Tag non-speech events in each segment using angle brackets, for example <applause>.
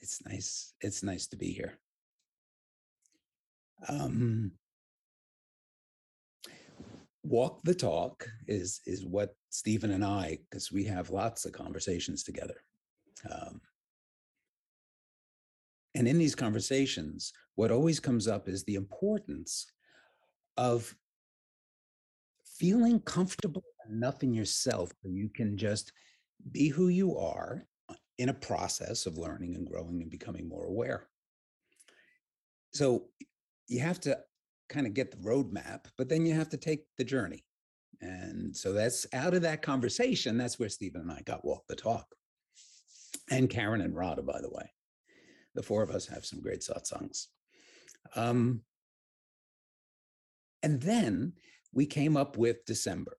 It's nice. It's nice to be here. Um, walk the talk is is what Stephen and I, because we have lots of conversations together. Um, and in these conversations, what always comes up is the importance of feeling comfortable enough in yourself where you can just be who you are in a process of learning and growing and becoming more aware. So you have to kind of get the roadmap, but then you have to take the journey. And so that's out of that conversation, that's where Stephen and I got walk the talk. And Karen and Radha, by the way. The four of us have some great satsangs. Um, and then we came up with December.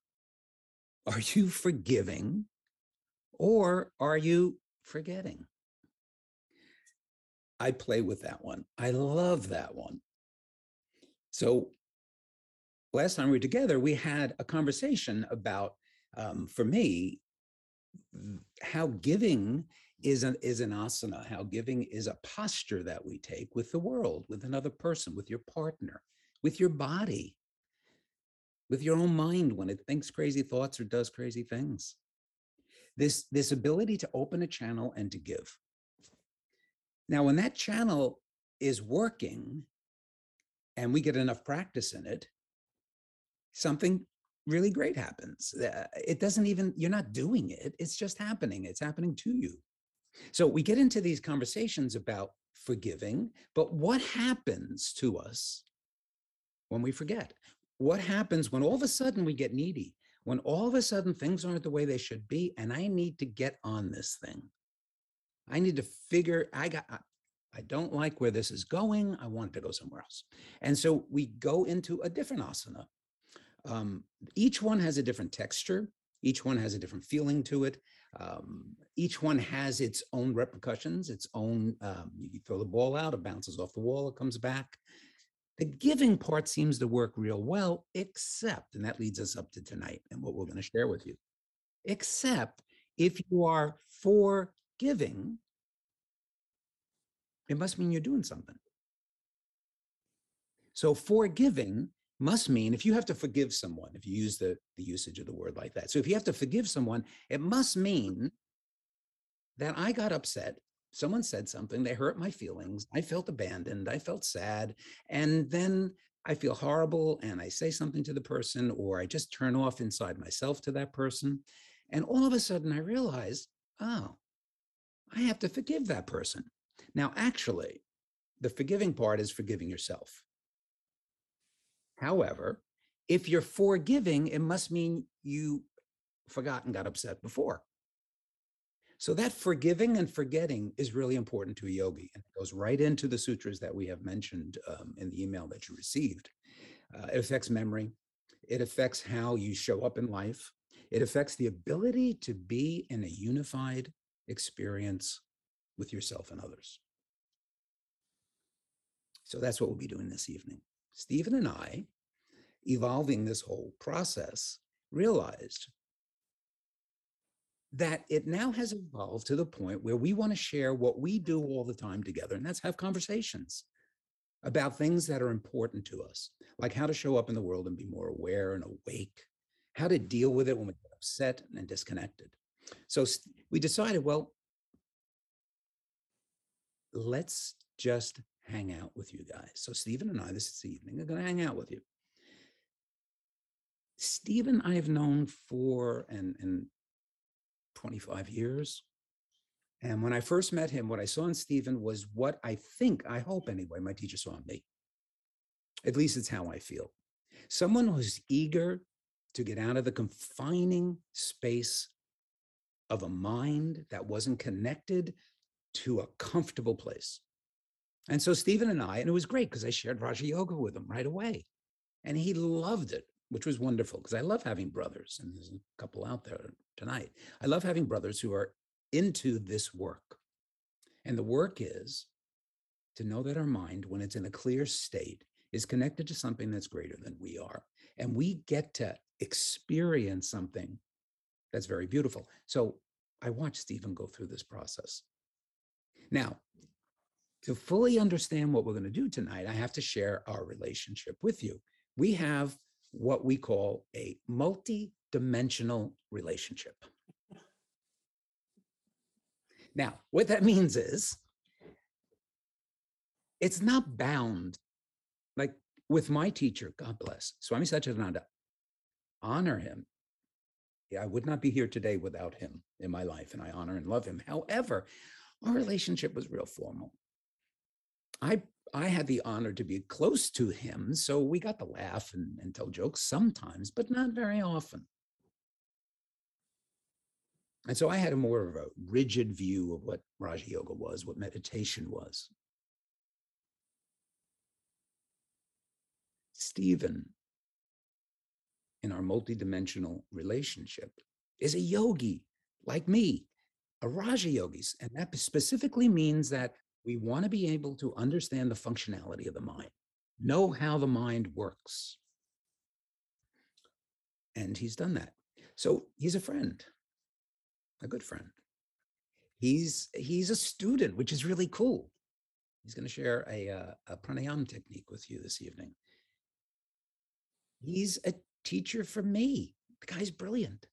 Are you forgiving or are you forgetting? I play with that one. I love that one. So last time we were together, we had a conversation about, um, for me, how giving is an is an asana, how giving is a posture that we take with the world, with another person, with your partner, with your body, with your own mind when it thinks crazy thoughts or does crazy things. This this ability to open a channel and to give. Now, when that channel is working and we get enough practice in it, something really great happens. Uh, it doesn't even, you're not doing it, it's just happening. It's happening to you. So we get into these conversations about forgiving, but what happens to us when we forget? What happens when all of a sudden we get needy? When all of a sudden things aren't the way they should be, and I need to get on this thing. I need to figure, I got, I don't like where this is going. I want to go somewhere else. And so we go into a different asana. Um, each one has a different texture. Each one has a different feeling to it. Um, each one has its own repercussions, its own, um, you throw the ball out, it bounces off the wall, it comes back. The giving part seems to work real well, except, and that leads us up to tonight and what we're going to share with you, except if you are for giving, it must mean you're doing something. So forgiving must mean if you have to forgive someone, if you use the, the usage of the word like that. So if you have to forgive someone, it must mean that I got upset. Someone said something, they hurt my feelings. I felt abandoned. I felt sad. And then I feel horrible and I say something to the person, or I just turn off inside myself to that person. And all of a sudden I realize, oh, I have to forgive that person. Now, actually, the forgiving part is forgiving yourself. However, if you're forgiving, it must mean you forgot and got upset before. So that forgiving and forgetting is really important to a yogi and it goes right into the sutras that we have mentioned um, in the email that you received. Uh, it affects memory. It affects how you show up in life. It affects the ability to be in a unified experience with yourself and others. So that's what we'll be doing this evening. Stephen and I, evolving this whole process, realized that it now has evolved to the point where we want to share what we do all the time together, and that's have conversations about things that are important to us, like how to show up in the world and be more aware and awake, how to deal with it when we get upset and disconnected. So we decided, well, let's just hang out with you guys. So Stephen and I this evening are going to hang out with you. Stephen I have known for and, and 25 years. And when I first met him, what I saw in Stephen was what I think, I hope anyway, my teacher saw in me. At least it's how I feel. Someone who's eager to get out of the confining space of a mind that wasn't connected to a comfortable place. And so Stephen and I, and it was great because I shared Raja Yoga with him right away. And he loved it, which was wonderful because I love having brothers. And there's a couple out there tonight. I love having brothers who are into this work. And the work is to know that our mind, when it's in a clear state, is connected to something that's greater than we are. And we get to experience something that's very beautiful. So I watched Stephen go through this process. Now, to fully understand what we're going to do tonight, I have to share our relationship with you. We have what we call a multi-dimensional relationship. Now, what that means is it's not bound like with my teacher, God bless, Swami Satchidananda, honor him. I would not be here today without him in my life, and I honor and love him. However, our relationship was real formal. I I had the honor to be close to him, so we got to laugh and, and tell jokes sometimes, but not very often. And so I had a more of a rigid view of what Raja Yoga was, what meditation was. Stephen, in our multidimensional relationship, is a yogi like me, a Raja yogis. And that specifically means that we want to be able to understand the functionality of the mind, know how the mind works. And he's done that. So he's a friend, a good friend. He's he's a student, which is really cool. He's going to share a, uh, a pranayama technique with you this evening. He's a teacher for me. The guy's brilliant.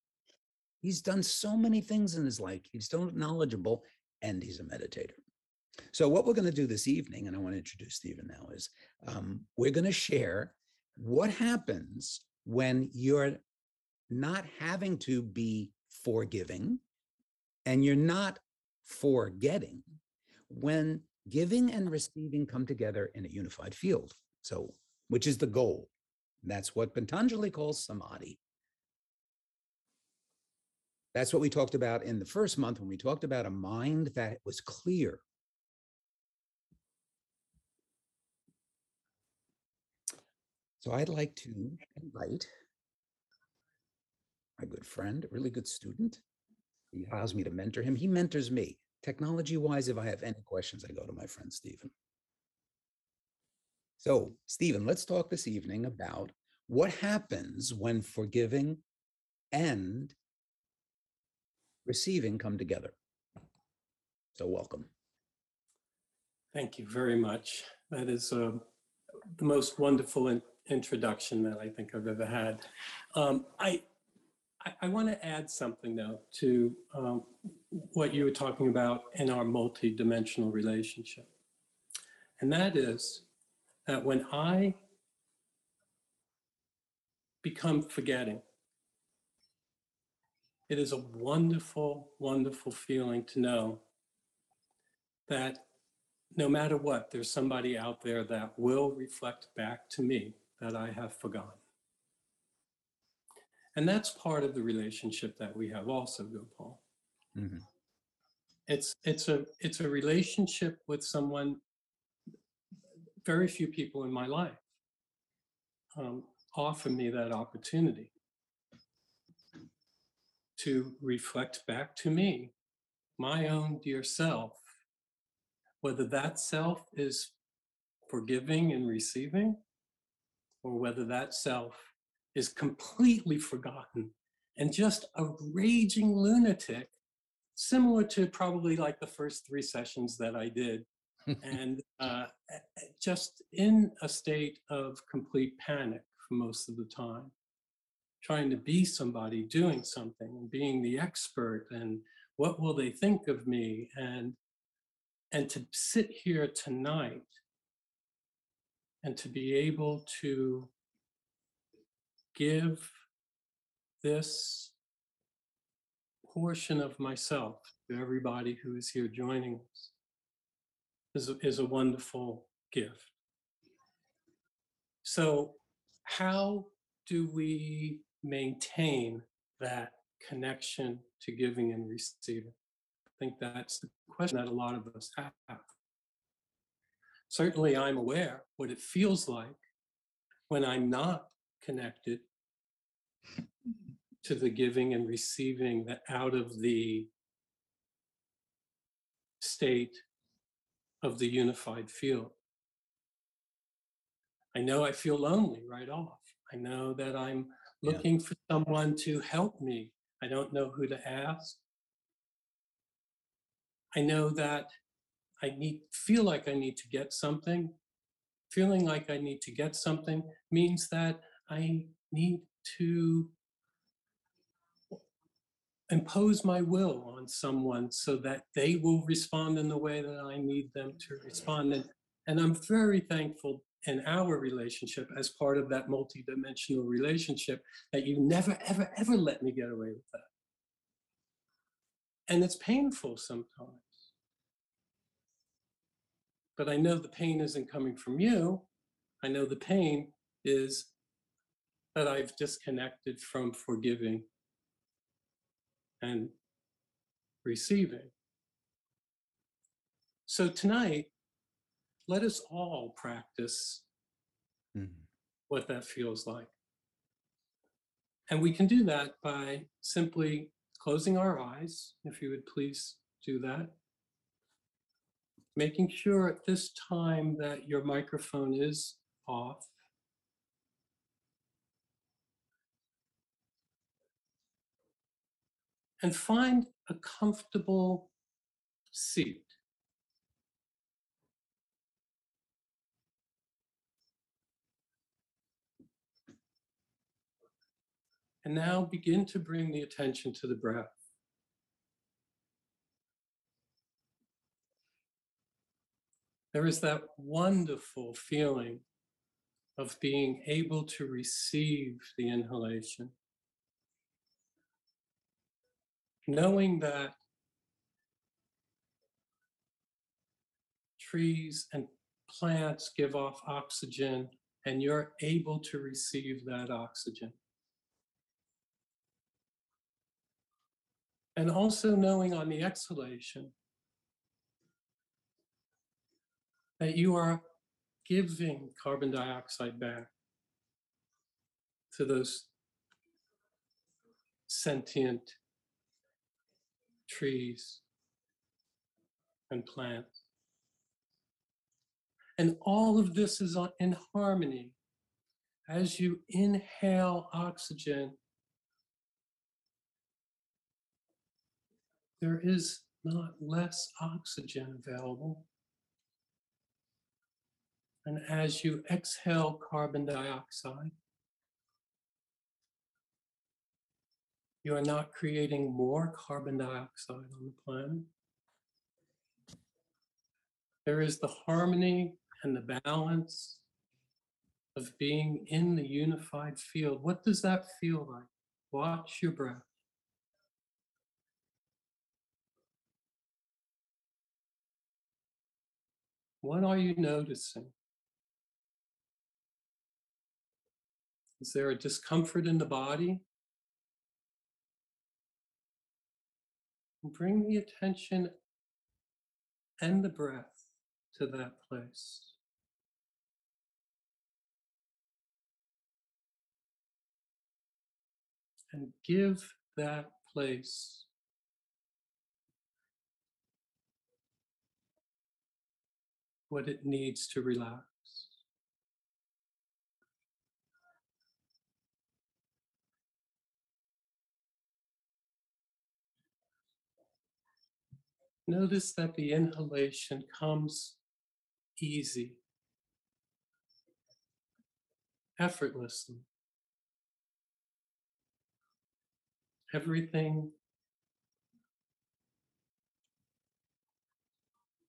He's done so many things in his life. He's so knowledgeable and he's a meditator. So, what we're going to do this evening, and I want to introduce Stephen now, is um, we're going to share what happens when you're not having to be forgiving and you're not forgetting when giving and receiving come together in a unified field. So, which is the goal. That's what Patanjali calls samadhi. That's what we talked about in the first month when we talked about a mind that was clear. So I'd like to invite my good friend, a really good student. He allows me to mentor him. He mentors me. Technology wise, if I have any questions, I go to my friend Stephen. So, Stephen, let's talk this evening about what happens when forgiving and receiving come together. So, welcome. Thank you very much. That is uh, the most wonderful in- introduction that I think I've ever had. Um, I I, I want to add something though to um, what you were talking about in our multi-dimensional relationship, and that is that when I become forgetting, it is a wonderful, wonderful feeling to know that no matter what, there's somebody out there that will reflect back to me that I have forgotten. And that's part of the relationship that we have also, Gopal. Mhm. It's it's a it's a relationship with someone very few people in my life um, offer me that opportunity to reflect back to me my own dear self, whether that self is forgiving and receiving, or whether that self is completely forgotten and just a raging lunatic, similar to probably like the first three sessions that I did <laughs> and uh, just in a state of complete panic for most of the time, trying to be somebody doing something and being the expert and what will they think of me and and to sit here tonight and to be able to give this portion of myself to everybody who is here joining us is a, is a wonderful gift. So, how do we maintain that connection to giving and receiving? I think that's the question that a lot of us have. Certainly, I'm aware what it feels like when I'm not connected to the giving and receiving that out of the state of the unified field. I know I feel lonely right off. I know that I'm Yeah. looking for someone to help me. I don't know who to ask. I know that I need feel like I need to get something. Feeling like I need to get something means that I need to impose my will on someone so that they will respond in the way that I need them to respond. And, and I'm very thankful in our relationship as part of that multidimensional relationship that you never, ever, ever let me get away with that. And it's painful sometimes. But I know the pain isn't coming from you. I know the pain is that I've disconnected from forgiving and receiving. So tonight, let us all practice Mhm. what that feels like. And we can do that by simply closing our eyes, if you would please do that. Making sure at this time that your microphone is off. And find a comfortable seat. And now begin to bring the attention to the breath. There is that wonderful feeling of being able to receive the inhalation. Knowing that trees and plants give off oxygen and you're able to receive that oxygen. And also knowing on the exhalation that you are giving carbon dioxide back to those sentient trees and plants. And all of this is in harmony. As you inhale oxygen, there is not less oxygen available. And as you exhale carbon dioxide, you are not creating more carbon dioxide on the planet. There is the harmony and the balance of being in the unified field. What does that feel like? Watch your breath. What are you noticing? Is there a discomfort in the body? Bring the attention and the breath to that place. And give that place what it needs to relax. Notice that the inhalation comes easy, effortlessly. Everything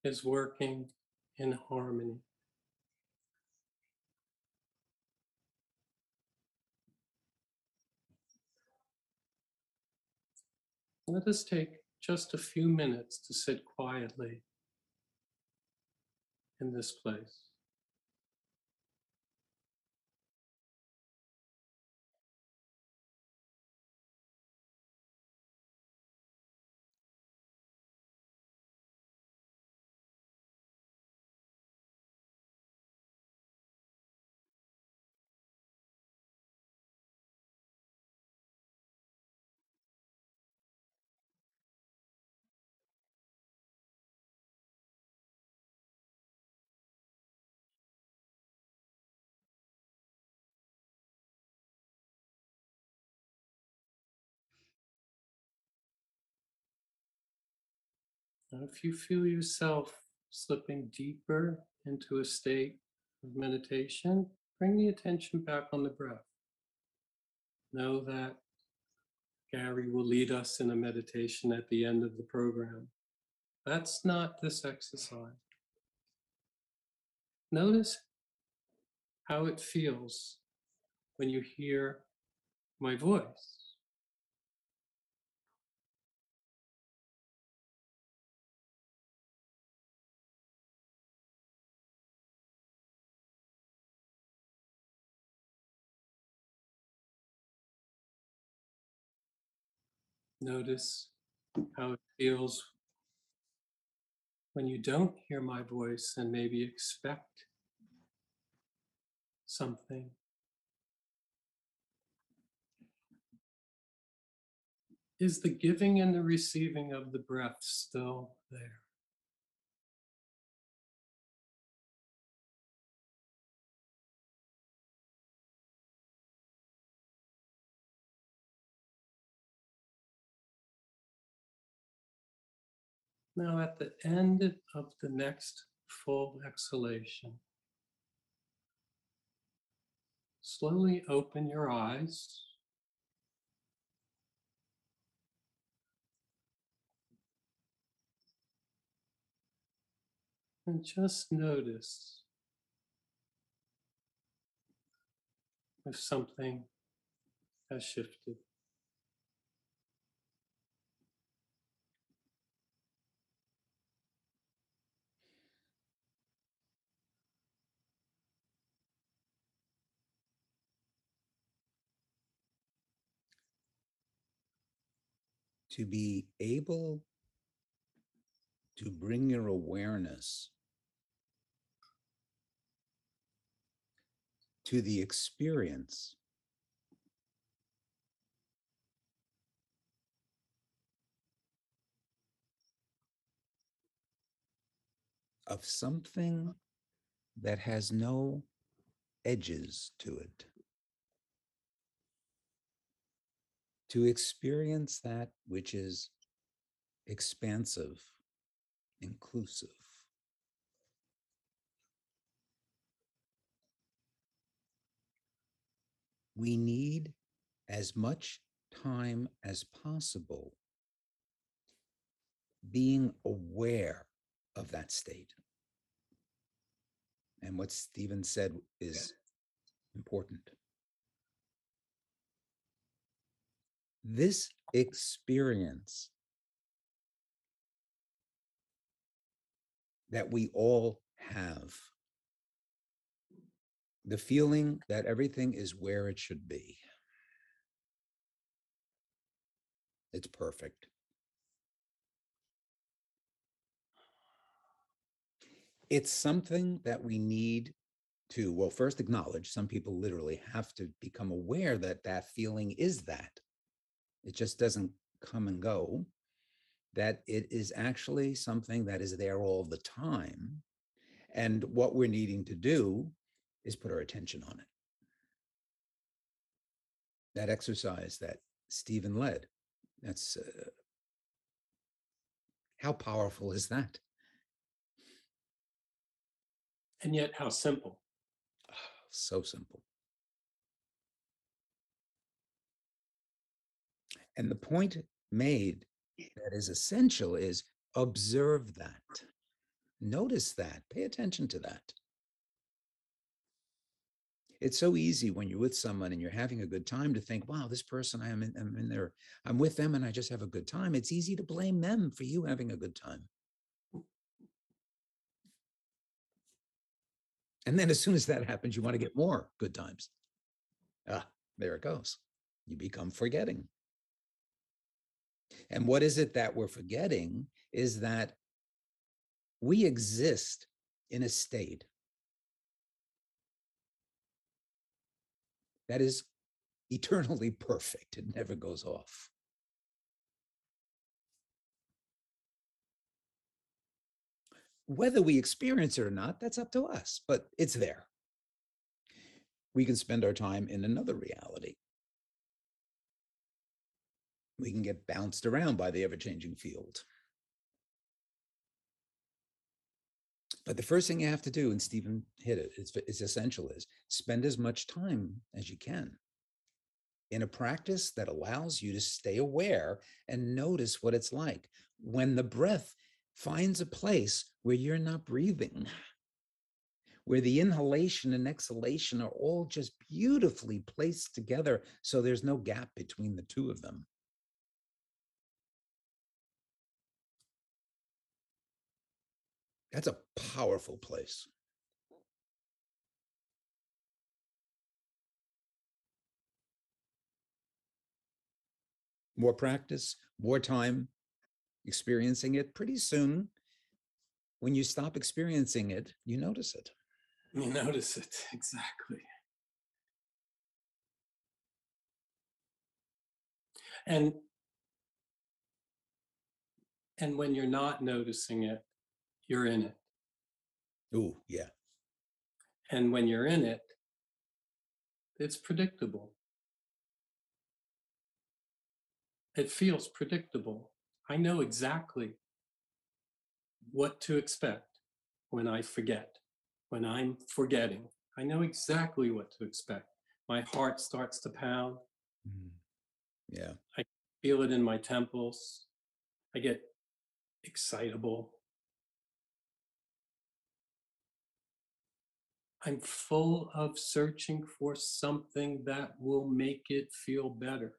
is working in harmony. Let us take just a few minutes to sit quietly in this place. If you feel yourself slipping deeper into a state of meditation, bring the attention back on the breath. Know that Gary will lead us in a meditation at the end of the program. That's not this exercise. Notice how it feels when you hear my voice. Notice how it feels when you don't hear my voice and maybe expect something. Is the giving and the receiving of the breath still there? Now, at the end of the next full exhalation, slowly open your eyes. And just notice if something has shifted. To be able to bring your awareness to the experience of something that has no edges to it. To experience that which is expansive, inclusive. We need as much time as possible being aware of that state. And what Stephen said is important. This experience that we all have, the feeling that everything is where it should be. It's perfect. It's something that we need to, well, first acknowledge. Some people literally have to become aware that that feeling is that. It just doesn't come and go. That it is actually something that is there all the time. And what we're needing to do is put our attention on it. That exercise that Stephen led, that's uh, how powerful is that? And yet, how simple. So simple. And the point made that is essential is observe that. Notice that. Pay attention to that. It's so easy when you're with someone and you're having a good time to think, wow, this person I am in, I'm in there, I'm with them and I just have a good time. It's easy to blame them for you having a good time. And then as soon as that happens, you want to get more good times. Ah, there it goes. You become forgetting. And what is it that we're forgetting is that we exist in a state that is eternally <laughs> perfect. It never goes off. Whether we experience it or not, that's up to us, but it's there. We can spend our time in another reality. We can get bounced around by the ever changing field. But the first thing you have to do, and Stephen hit it, it's, it's essential, is spend as much time as you can in a practice that allows you to stay aware and notice what it's like when the breath finds a place where you're not breathing, where the inhalation and exhalation are all just beautifully placed together so there's no gap between the two of them. That's a powerful place. More practice, more time experiencing it pretty soon. When you stop experiencing it, you notice it. You notice it, <laughs> exactly. And and when you're not noticing it, you're in it. Oh, yeah. And when you're in it, it's predictable. It feels predictable. I know exactly what to expect when I forget, when I'm forgetting. I know exactly what to expect. My heart starts to pound. Mm. Yeah. I feel it in my temples. I get excitable. I'm full of searching for something that will make it feel better.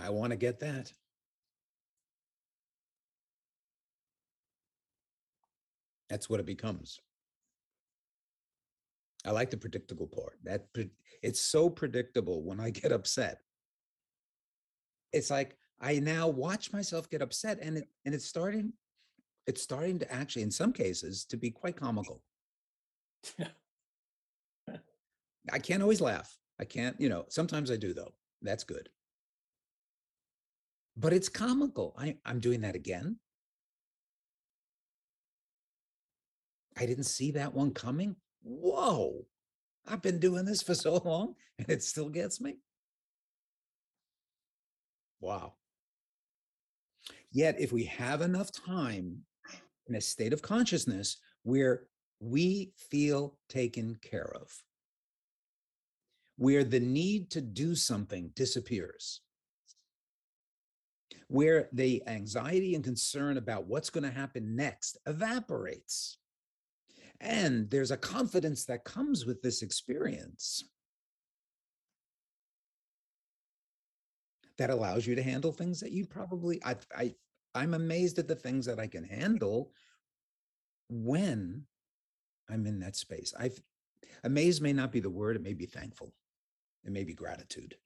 I want to get that. That's what it becomes. I like the predictable part. That it's so predictable when I get upset. It's like I now watch myself get upset and it and it's starting it's starting to actually in some cases to be quite comical. I can't always laugh. I can't, you know, sometimes I do though. That's good. But it's comical. I, I'm doing that again. I didn't see that one coming. Whoa. I've been doing this for <laughs> so long and it still gets me. Wow. Yet, if we have enough time in a state of consciousness where we feel taken care of, where the need to do something disappears, where the anxiety and concern about what's going to happen next evaporates. And there's a confidence that comes with this experience. That allows you to handle things that you probably I, I I'm amazed at the things that I can handle when I'm in that space. I've amazed may not be the word, it may be thankful. It may be gratitude.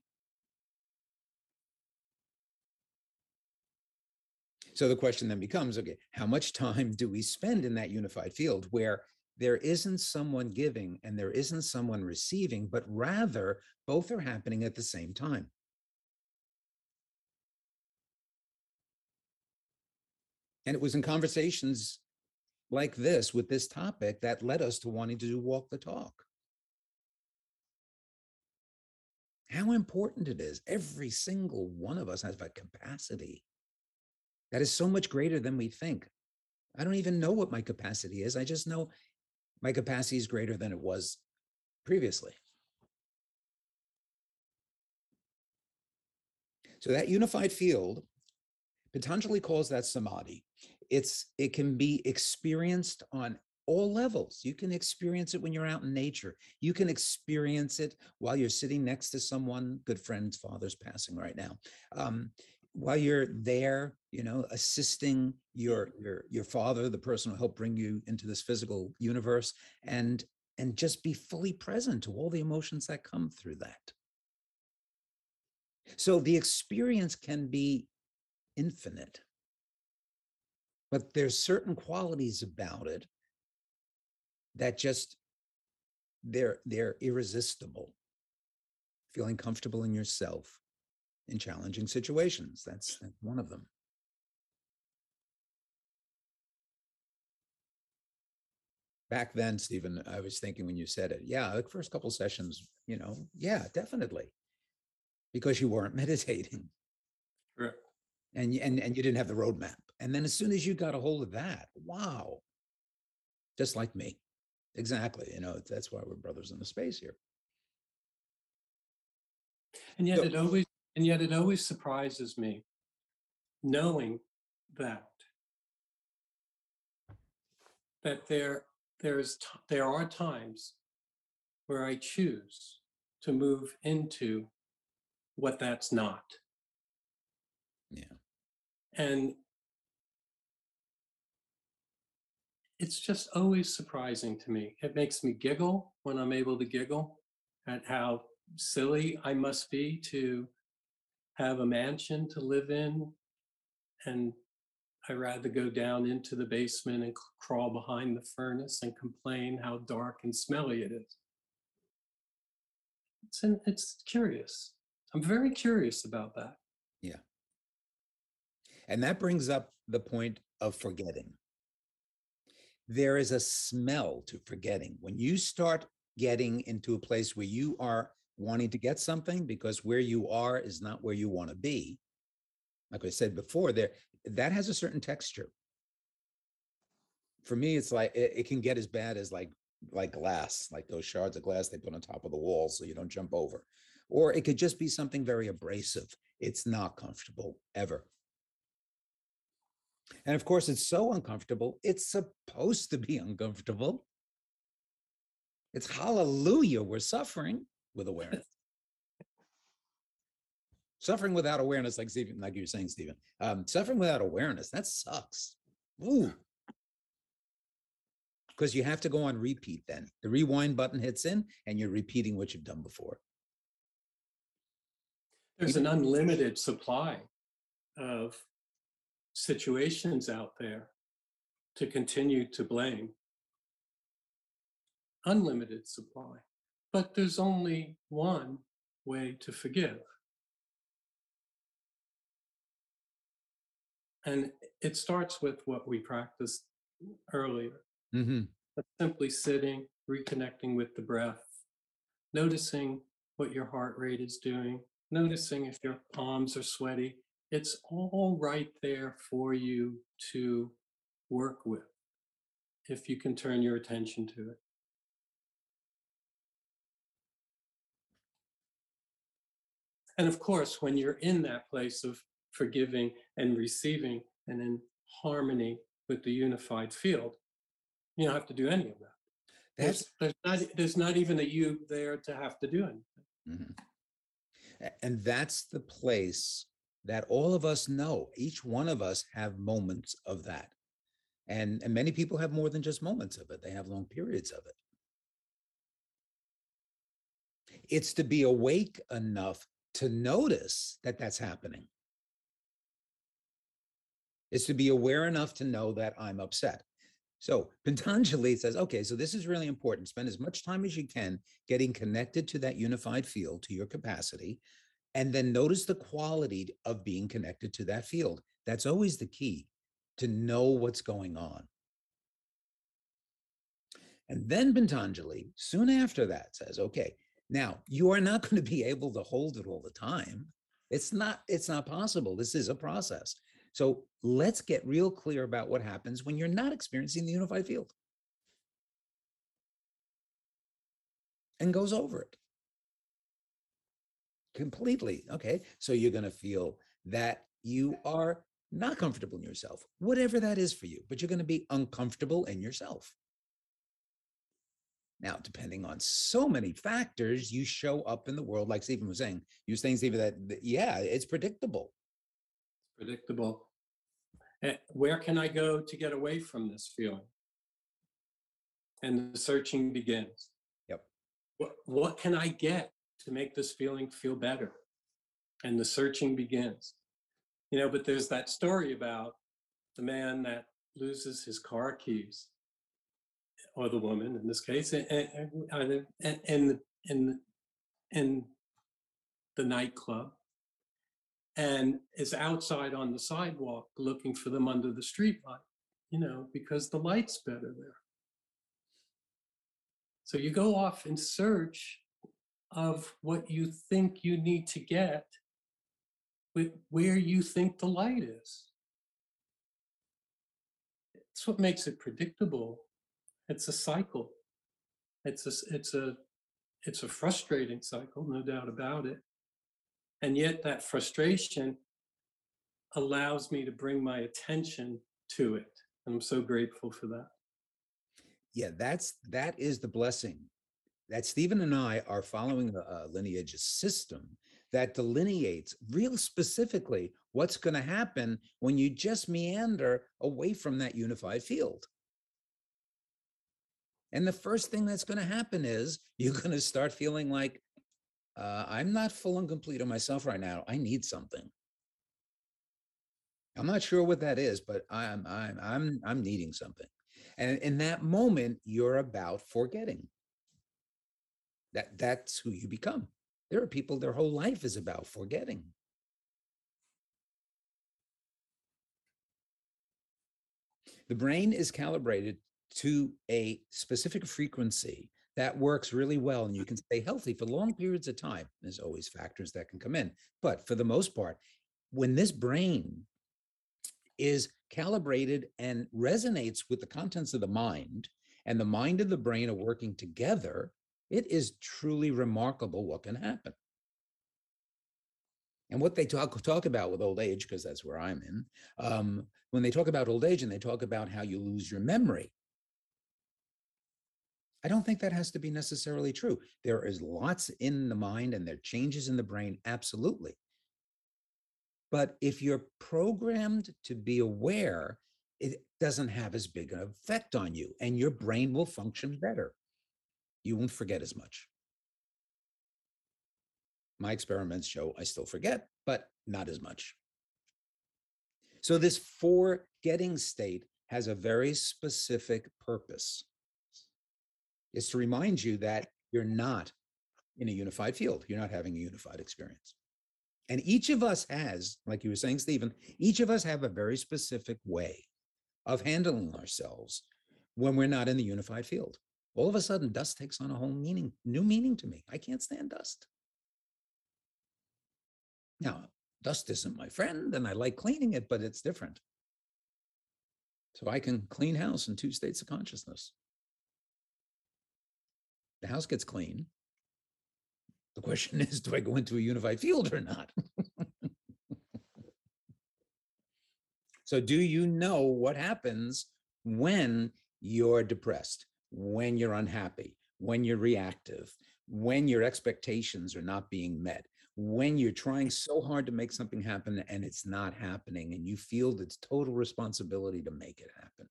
So the question then becomes okay, how much time do we spend in that unified field where there isn't someone giving and there isn't someone receiving, but rather both are happening at the same time? And it was in conversations like this with this topic that led us to wanting to do walk the talk. How important it is. Every single one of us has a capacity that is so much greater than we think. I don't even know what my capacity is. I just know my capacity is greater than it was previously. So that unified field Patanjali calls that samadhi. It's it can be experienced on all levels. You can experience it when you're out in nature. You can experience it while you're sitting next to someone. Good friend's father's passing right now. Um, while you're there, you know, assisting your your your father, the person who helped bring you into this physical universe, and and just be fully present to all the emotions that come through that. So the experience can be infinite. But there's certain qualities about it that just they're they're irresistible. Feeling comfortable in yourself in challenging situations. That's, that's one of them. Back then, Stephen, I was thinking when you said it, yeah, the first couple sessions, you know, yeah, definitely. Because you weren't <laughs> meditating. Correct and and and you didn't have the roadmap. And then as soon as you got a hold of that, wow, just like me. Exactly. You know, that's why we're brothers in the space here. And yet So- it always and yet it always surprises me knowing that that there there's t- there are times where I choose to move into what that's not. Yeah. And it's just always surprising to me. It makes me giggle when I'm able to giggle at how silly I must be to have a mansion to live in. And I rather go down into the basement and crawl behind the furnace and complain how dark and smelly it is. It's, an, it's curious. I'm very curious about that. Yeah. And that brings up the point of forgetting. There is a smell to forgetting. When you start getting into a place where you are wanting to get something because where you are is not where you want to be. Like I said before, there that has a certain texture. For me, it's like it, it can get as bad as like like glass, like those shards of glass they put on top of the wall so you don't jump over. Or it could just be something very abrasive. It's not comfortable ever. And of course, it's so uncomfortable. It's supposed to be <laughs> uncomfortable. It's hallelujah. We're suffering with awareness. suffering without awareness, like Stephen, like you were saying, Stephen. Um, suffering without awareness, that sucks. Ooh. Because you have to go on repeat then. The rewind button hits in and you're repeating what you've done before. There's an unlimited supply of situations out there to continue to blame. Unlimited supply. But there's only one way to forgive. And it starts with what we practiced earlier hmm simply sitting, reconnecting with the breath, noticing what your heart rate is doing, noticing if your palms are sweaty. It's all right there for you to work with if you can turn your attention to it. And of course, when you're in that place of forgiving and receiving and in harmony with the unified field, you don't have to do any of that. There's, there's not there's not even a you there to have to do anything. Mhm. And that's the place that all of us know. Each one of us have moments of that. And, and many people have more than just moments of it, they have long periods of it. It's to be awake enough to notice that that's happening. It's to be aware enough to know that I'm upset. So <laughs> Patanjali says, okay, so this is really important. Spend as much time as you can getting connected to that unified field, to your capacity, and then notice the quality of being connected to that field. That's always the key to know what's going on. And then Patanjali, soon after that, says, okay, now you are not <laughs> going to be able to hold it all the time. It's not, it's not possible. This is a process. So let's get real clear about what happens when you're not experiencing the unified field. And goes over it completely. Okay. So you're going to feel that you are not comfortable in yourself, whatever that is for you, but you're going to be uncomfortable in yourself. Now, depending on so many factors, you show up in the world, like Stephen was saying. You were saying, Stephen, that, that yeah, it's predictable. predictable. Eh, Where can I go to get away from this feeling? And the searching begins. Yep. What, what can I get to make this feeling feel better? And the searching begins. You know, but there's that story about the man that loses his car keys, or the woman in this case, and in in in in the nightclub and is outside on the sidewalk looking for them under the streetlight, you know, because the light's better there. So you go off and search of what you think you need to get with where you think the light is. It's what makes it predictable. it's a cycle. It's a, it's a, it's a frustrating cycle, no doubt about it. And yet that frustration allows me to bring my attention to it. And I'm so grateful for that. Yeah, that's that is the blessing. That Stephen and I are following a, uh, lineage system that delineates real specifically what's going to happen when you just meander away from that unified field. And the first thing that's going to happen is you're going to start feeling like uh, I'm not full and complete of myself right now. I need something. I'm not sure what that is, but I'm I'm I'm I'm needing something. And in that moment, you're about forgetting. That that's who you become. There are people their whole life is about forgetting. The brain is calibrated to a specific frequency that works really well and you can stay healthy for long periods of time. There's always factors that can come in, but for the most part, when this brain is calibrated and resonates with the contents of the mind and the mind and the brain are working together, it is truly remarkable what can happen. And what they talk talk about with old age, because that's where I'm in, um, when they talk about old age and they talk about how you lose your memory, I don't think that has to be necessarily true. There is lots in the mind and there are changes in the brain, absolutely. But if you're programmed to be aware, it doesn't have as big an effect on you and your brain will function better. You won't forget as much. My experiments show I still forget, but not as much. So, this forgetting state has a very specific purpose. It's to remind you that you're not in a unified field, you're not having a unified experience. And each of us has, like you were saying, Stephen, each of us have a very specific way of handling ourselves when we're not in the unified field. All of a sudden, dust takes on a whole meaning, new meaning to me. I can't stand dust. Now, dust isn't my friend, and I like cleaning it, but it's different. So I can clean house in two states of consciousness. The house gets clean. The question <laughs> is, do I go into a unified field or not? so, do you know what happens when you're depressed, when you're unhappy, when you're reactive, when your expectations are not being met, when you're trying so hard to make something happen and it's not happening, and you feel it's total responsibility to make it happen?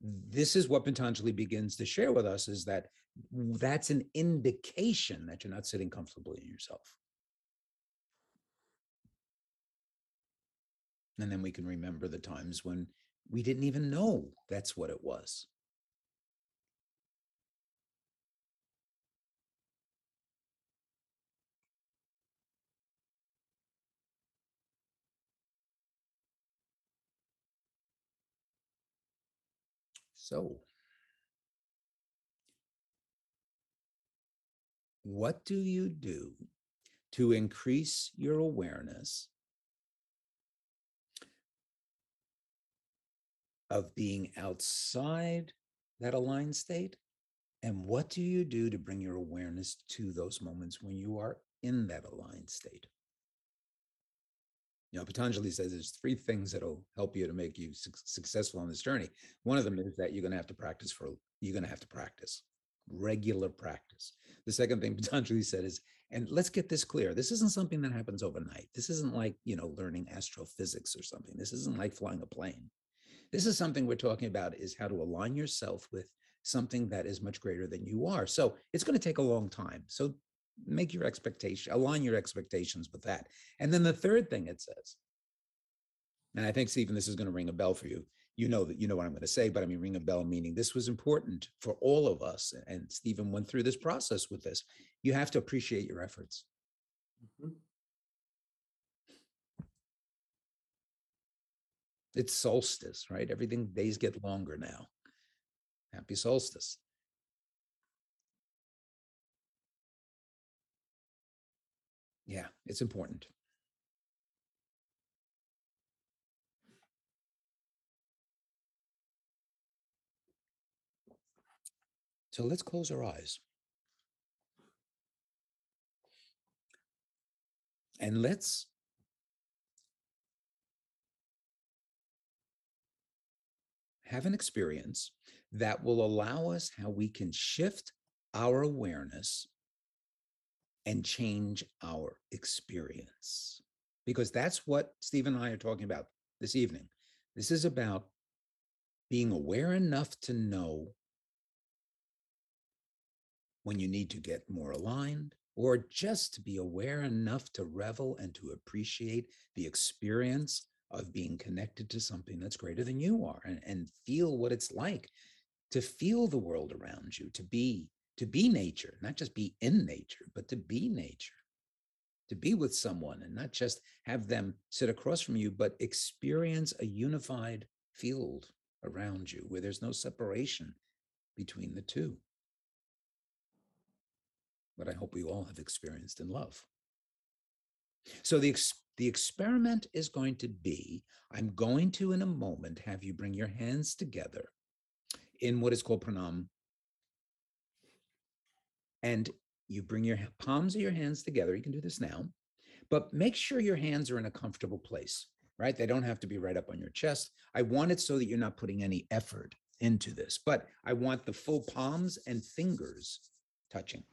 This is what Patanjali begins to share with us is that that's an indication that you're not sitting comfortably in yourself. And then we can remember the times when we didn't even know that's what it was. So, what do you do to increase your awareness of being outside that aligned state? And what do you do to bring your awareness to those moments when you are in that aligned state? You know, Patanjali says there's three things that'll help you to make you suc successful on this journey. One of them is that you're going to have to practice for, you're going to have to practice regular practice. The second thing <laughs> Patanjali said is, and let's get this clear this isn't something that happens overnight. This isn't like, you know, learning astrophysics or something. This isn't like flying a plane. This is something we're talking about is how to align yourself with something that is much greater than you are. So it's going to take a long time. So make your expectation, align your expectations with that. And then the third thing it says, and I think Stephen, this is going to ring a bell for you. You know that you know what I'm going to say, but I mean ring a bell meaning this was important for all of us. And Stephen went through this process with this. You have to appreciate your efforts. Mhm. It's solstice, right? Everything days get longer now. Happy solstice. Yeah, it's important. So let's close our eyes. And let's have an experience that will allow us how we can shift our awareness and change our experience. Because that's what Steve and I are talking about this evening. This is about being aware enough to know when you need to get more aligned, or just to be aware enough to revel and to appreciate the experience of being connected to something that's greater than you are and, and feel what it's like to feel the world around you, to be to be nature, not just be in nature, but to be nature, to be with someone and not just have them sit across from you, but experience a unified field around you where there's no separation between the two. What I hope we all have experienced in love. So the ex- the experiment is going to be I'm going to, in a moment, have you bring your hands together in what is called pranam. And you bring your palms of your hands together. You can do this now, but make sure your hands are in a comfortable place, right? They don't have to be right up on your chest. I want it so that you're not putting any effort into this, but I want the full palms and fingers touching.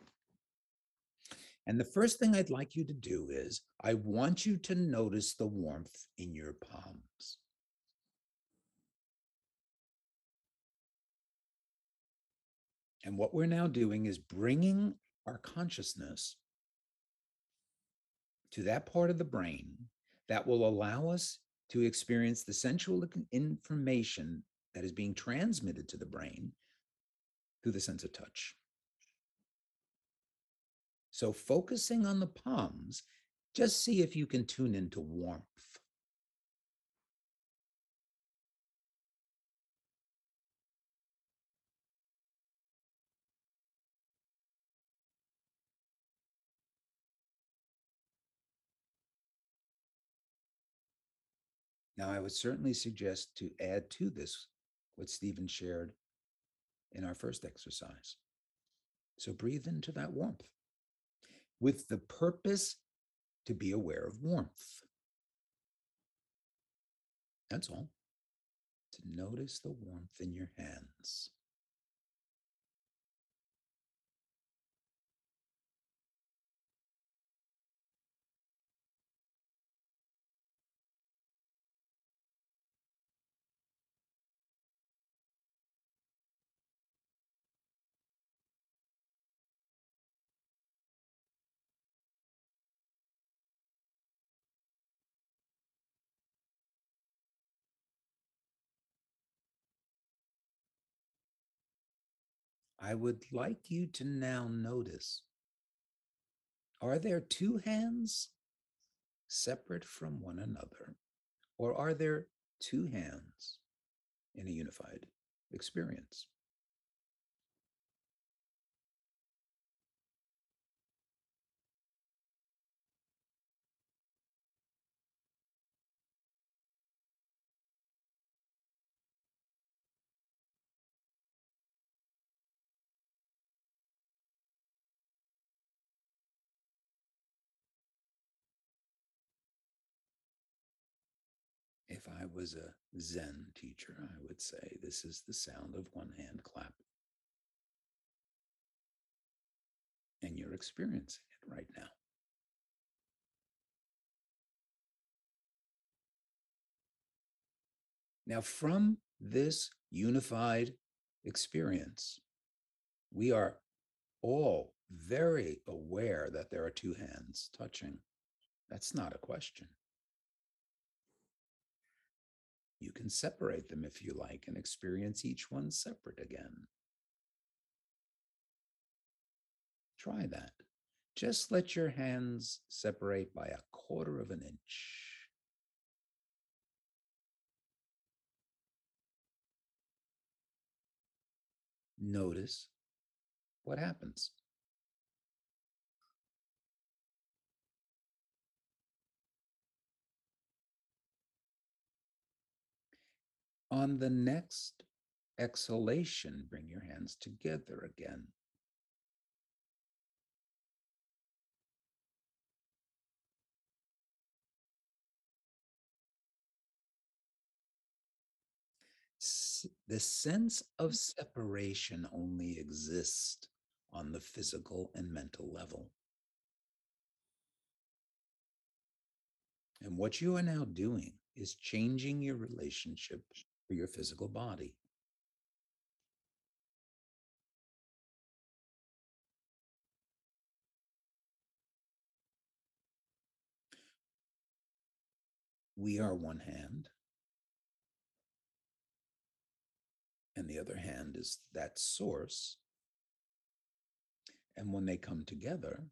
And the first thing I'd like you to do is I want you to notice the warmth in your palms. And what we're now doing is bringing our consciousness to that part of the brain that will allow us to experience the sensual information that is being transmitted to the brain through the sense of touch. So, focusing on the palms, just see if you can tune into warmth. Now, I would certainly suggest to add to this what Stephen shared in our first exercise. So, breathe into that warmth with the purpose to be aware of warmth. That's all. To notice the warmth in your hands. I would like you to now notice are there two hands separate from one another, or are there two hands in a unified experience? If I was a Zen teacher, I would say this is the sound of one hand clap. And you're experiencing it right now. Now, from this unified experience, we are all very aware that there are two hands touching. That's not a question. You can separate them if you like and experience each one separate again. Try that. Just let your hands separate by a quarter of an inch. Notice what happens. On the next exhalation, bring your hands together again. The sense of mm. separation only exists on the physical and mental level. And what you are now doing is changing your relationship to your physical body. We are one hand, and the other hand is that source. And when they come together,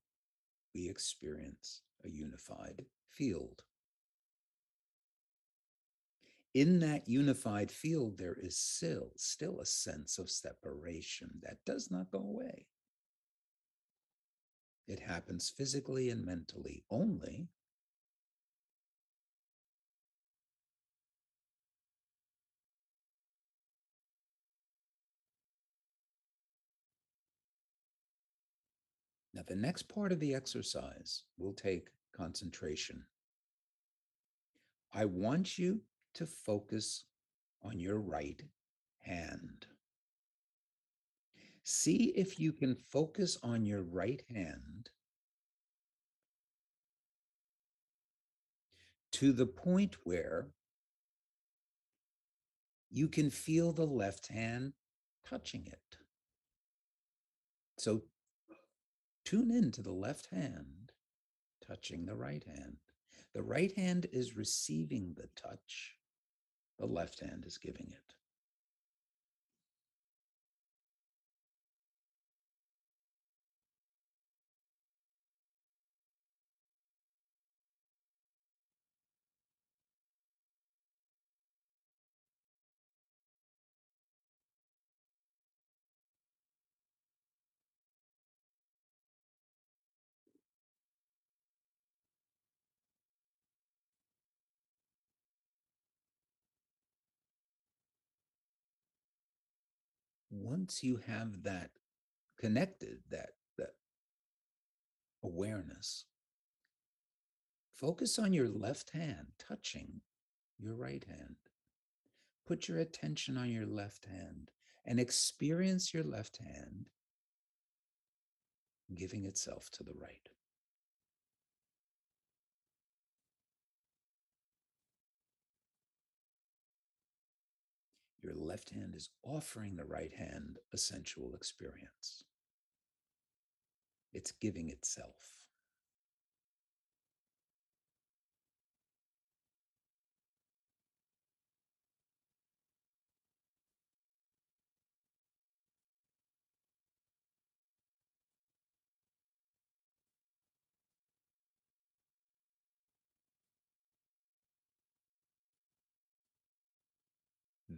we experience a unified field. In that unified field, there is still, still a sense of separation that does not go away. It happens physically and mentally only Now, the next part of the exercise will take concentration. I want you to focus on your right hand. See if you can focus on your right hand to the point where you can feel the left hand touching it. So tune in to the left hand touching the right hand. The right hand is receiving the touch, the left hand is giving it. Once you have that connected, that, that awareness, focus on your left hand touching your right hand. Put your attention on your left hand and experience your left hand giving itself to the right. Your left hand is offering the right hand a sensual experience. It's giving itself.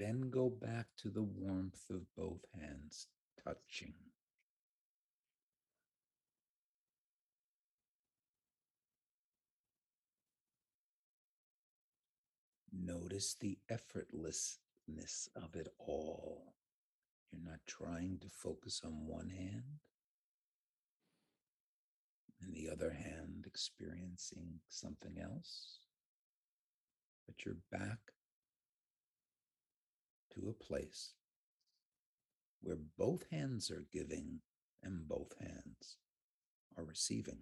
Then go back to the warmth of both hands touching. Notice the effortlessness of it all. You're not trying to focus on one hand and the other hand experiencing something else, but you're back to a place where both hands are giving and both hands are receiving.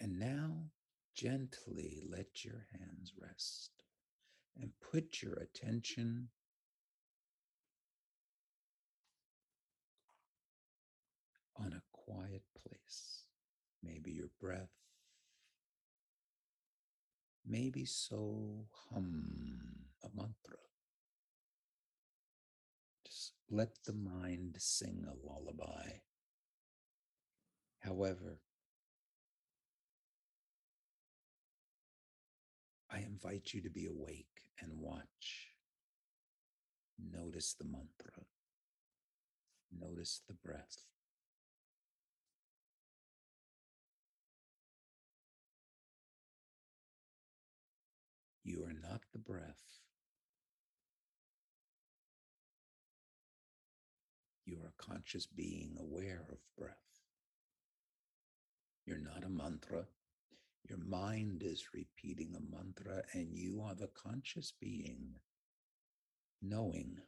And now gently let your hands rest and put your attention on a quiet place. Maybe your breath. Maybe so hum a mantra. Just let the mind sing a lullaby. However, I invite you to be awake and watch. Notice the mantra. Notice the breath. Not the breath. You are a conscious being aware of breath. You're not a mantra. Your mind is repeating a mantra, and you are the conscious being knowing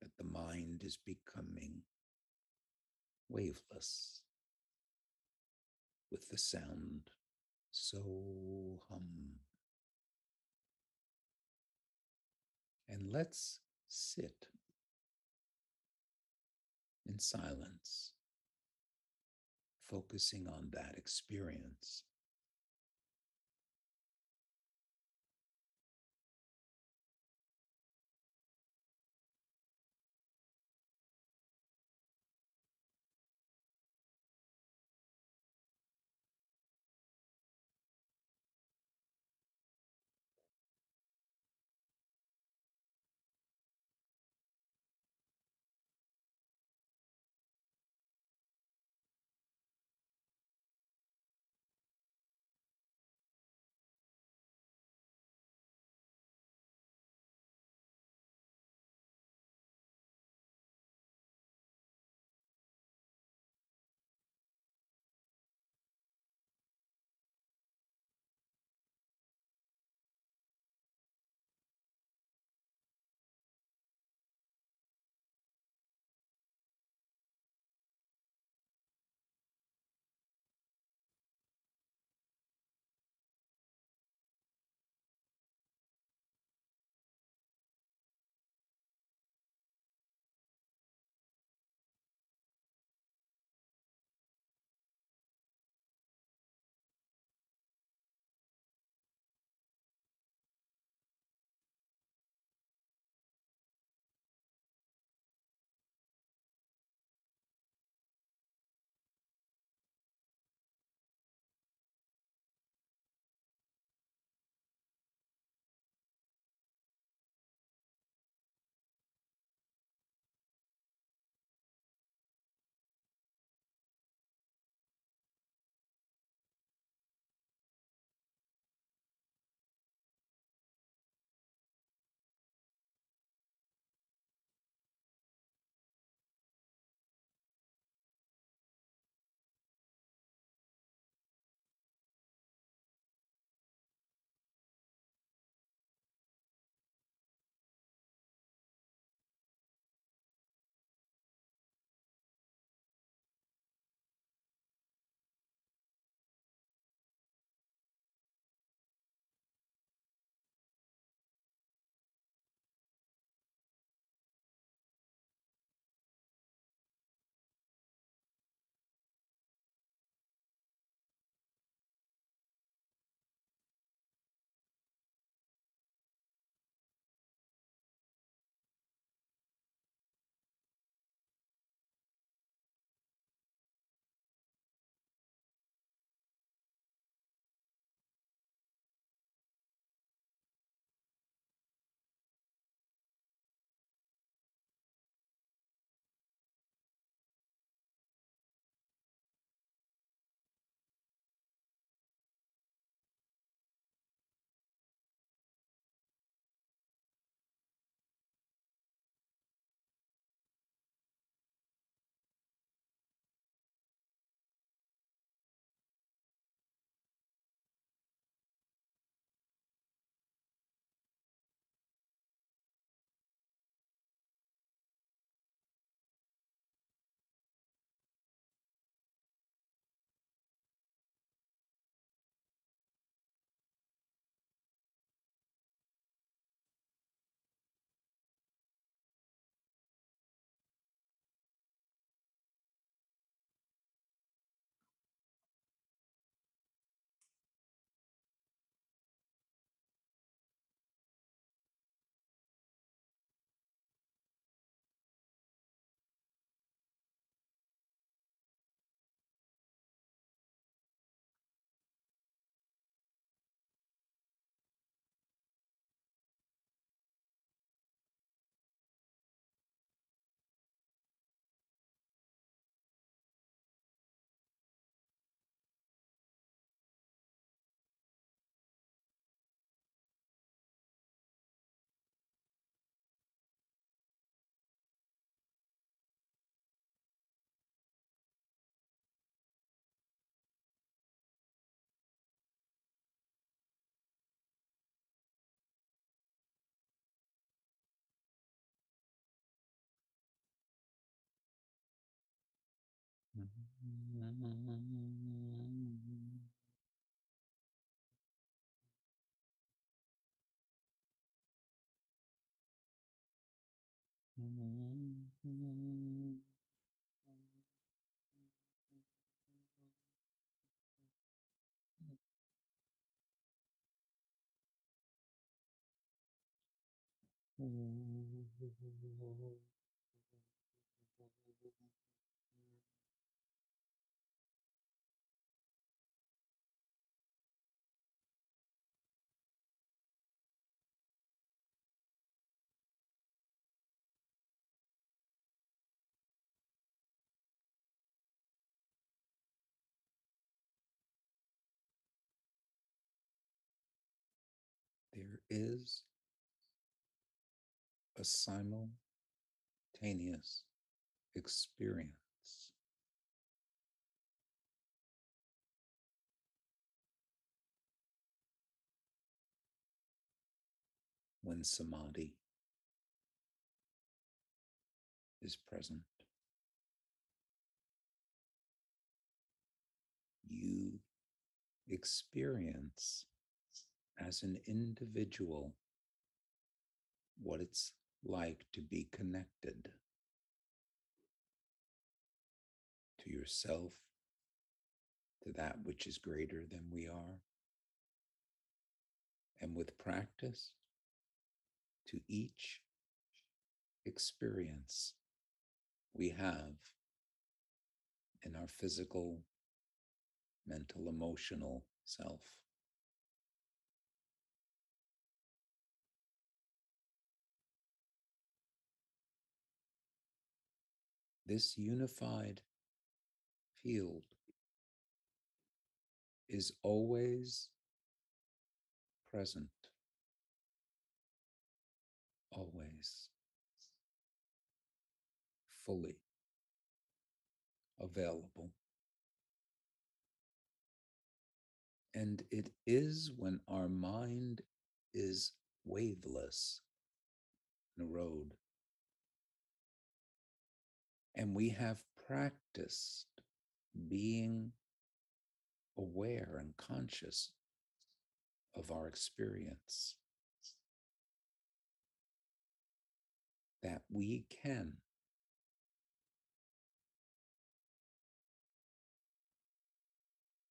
that the mind is becoming waveless with the sound so hum. And let's sit in silence, focusing on that experience. There is a simultaneous experience. When samadhi is present, you experience as an individual what it's like to be connected to yourself, to that which is greater than we are. And with practice, to each experience we have in our physical, mental, emotional self. This unified field is always present, always fully available. And it is when our mind is waveless road and we have practiced being aware and conscious of our experience that we can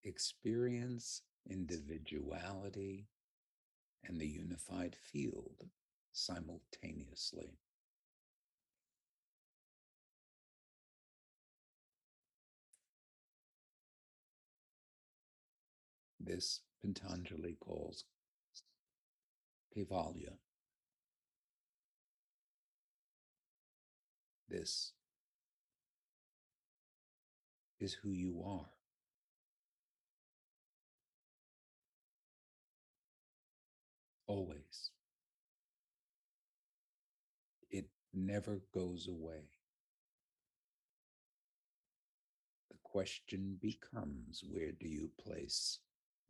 experience individuality and the unified field simultaneously. This Patanjali calls Kaivalya. This is who you are. Always. It never goes away. The question becomes where do you place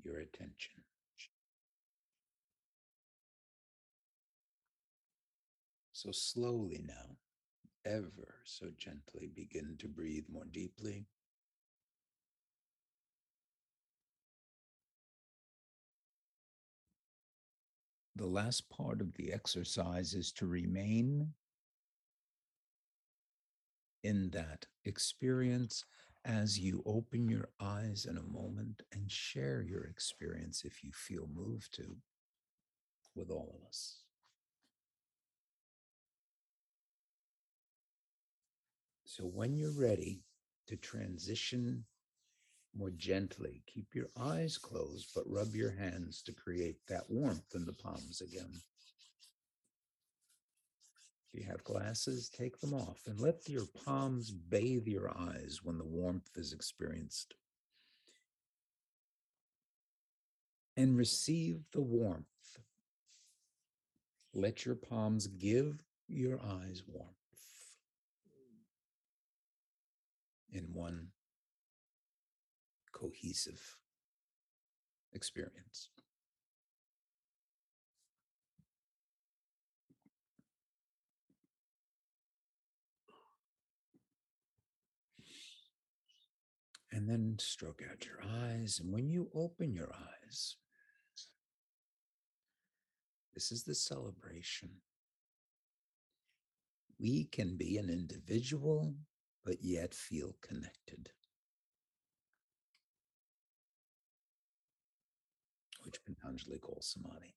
your attention? So slowly now, ever so gently begin to breathe more deeply. The last part of the exercise is to remain in that experience as you open your eyes in a moment and share your experience if you feel moved to with all of us. So when you're ready to transition more gently, keep your eyes closed, but rub your hands to create that warmth in the palms again. If you have glasses, take them off and let your palms bathe your eyes when the warmth is experienced. And receive the warmth. Let your palms give your eyes warmth in one cohesive experience. And then stroke out your eyes. And when you open your eyes, this is the celebration. We can be an individual, but yet feel connected. Which Patanjali calls samadhi.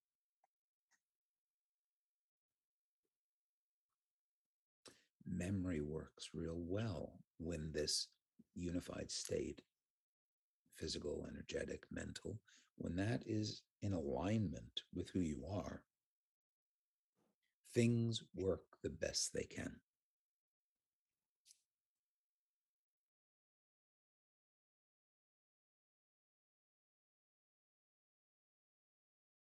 Memory works real well when this unified state, physical, energetic, mental, when that is in alignment with who you are, things work the best they can.